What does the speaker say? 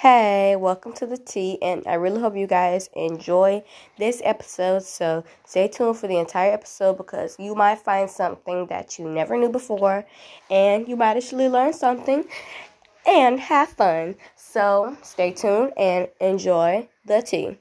Hey, welcome to the tea, and I really hope you guys enjoy this episode. So, stay tuned for the entire episode because you might find something that you never knew before, and you might actually learn something and have fun. So, stay tuned and enjoy the tea.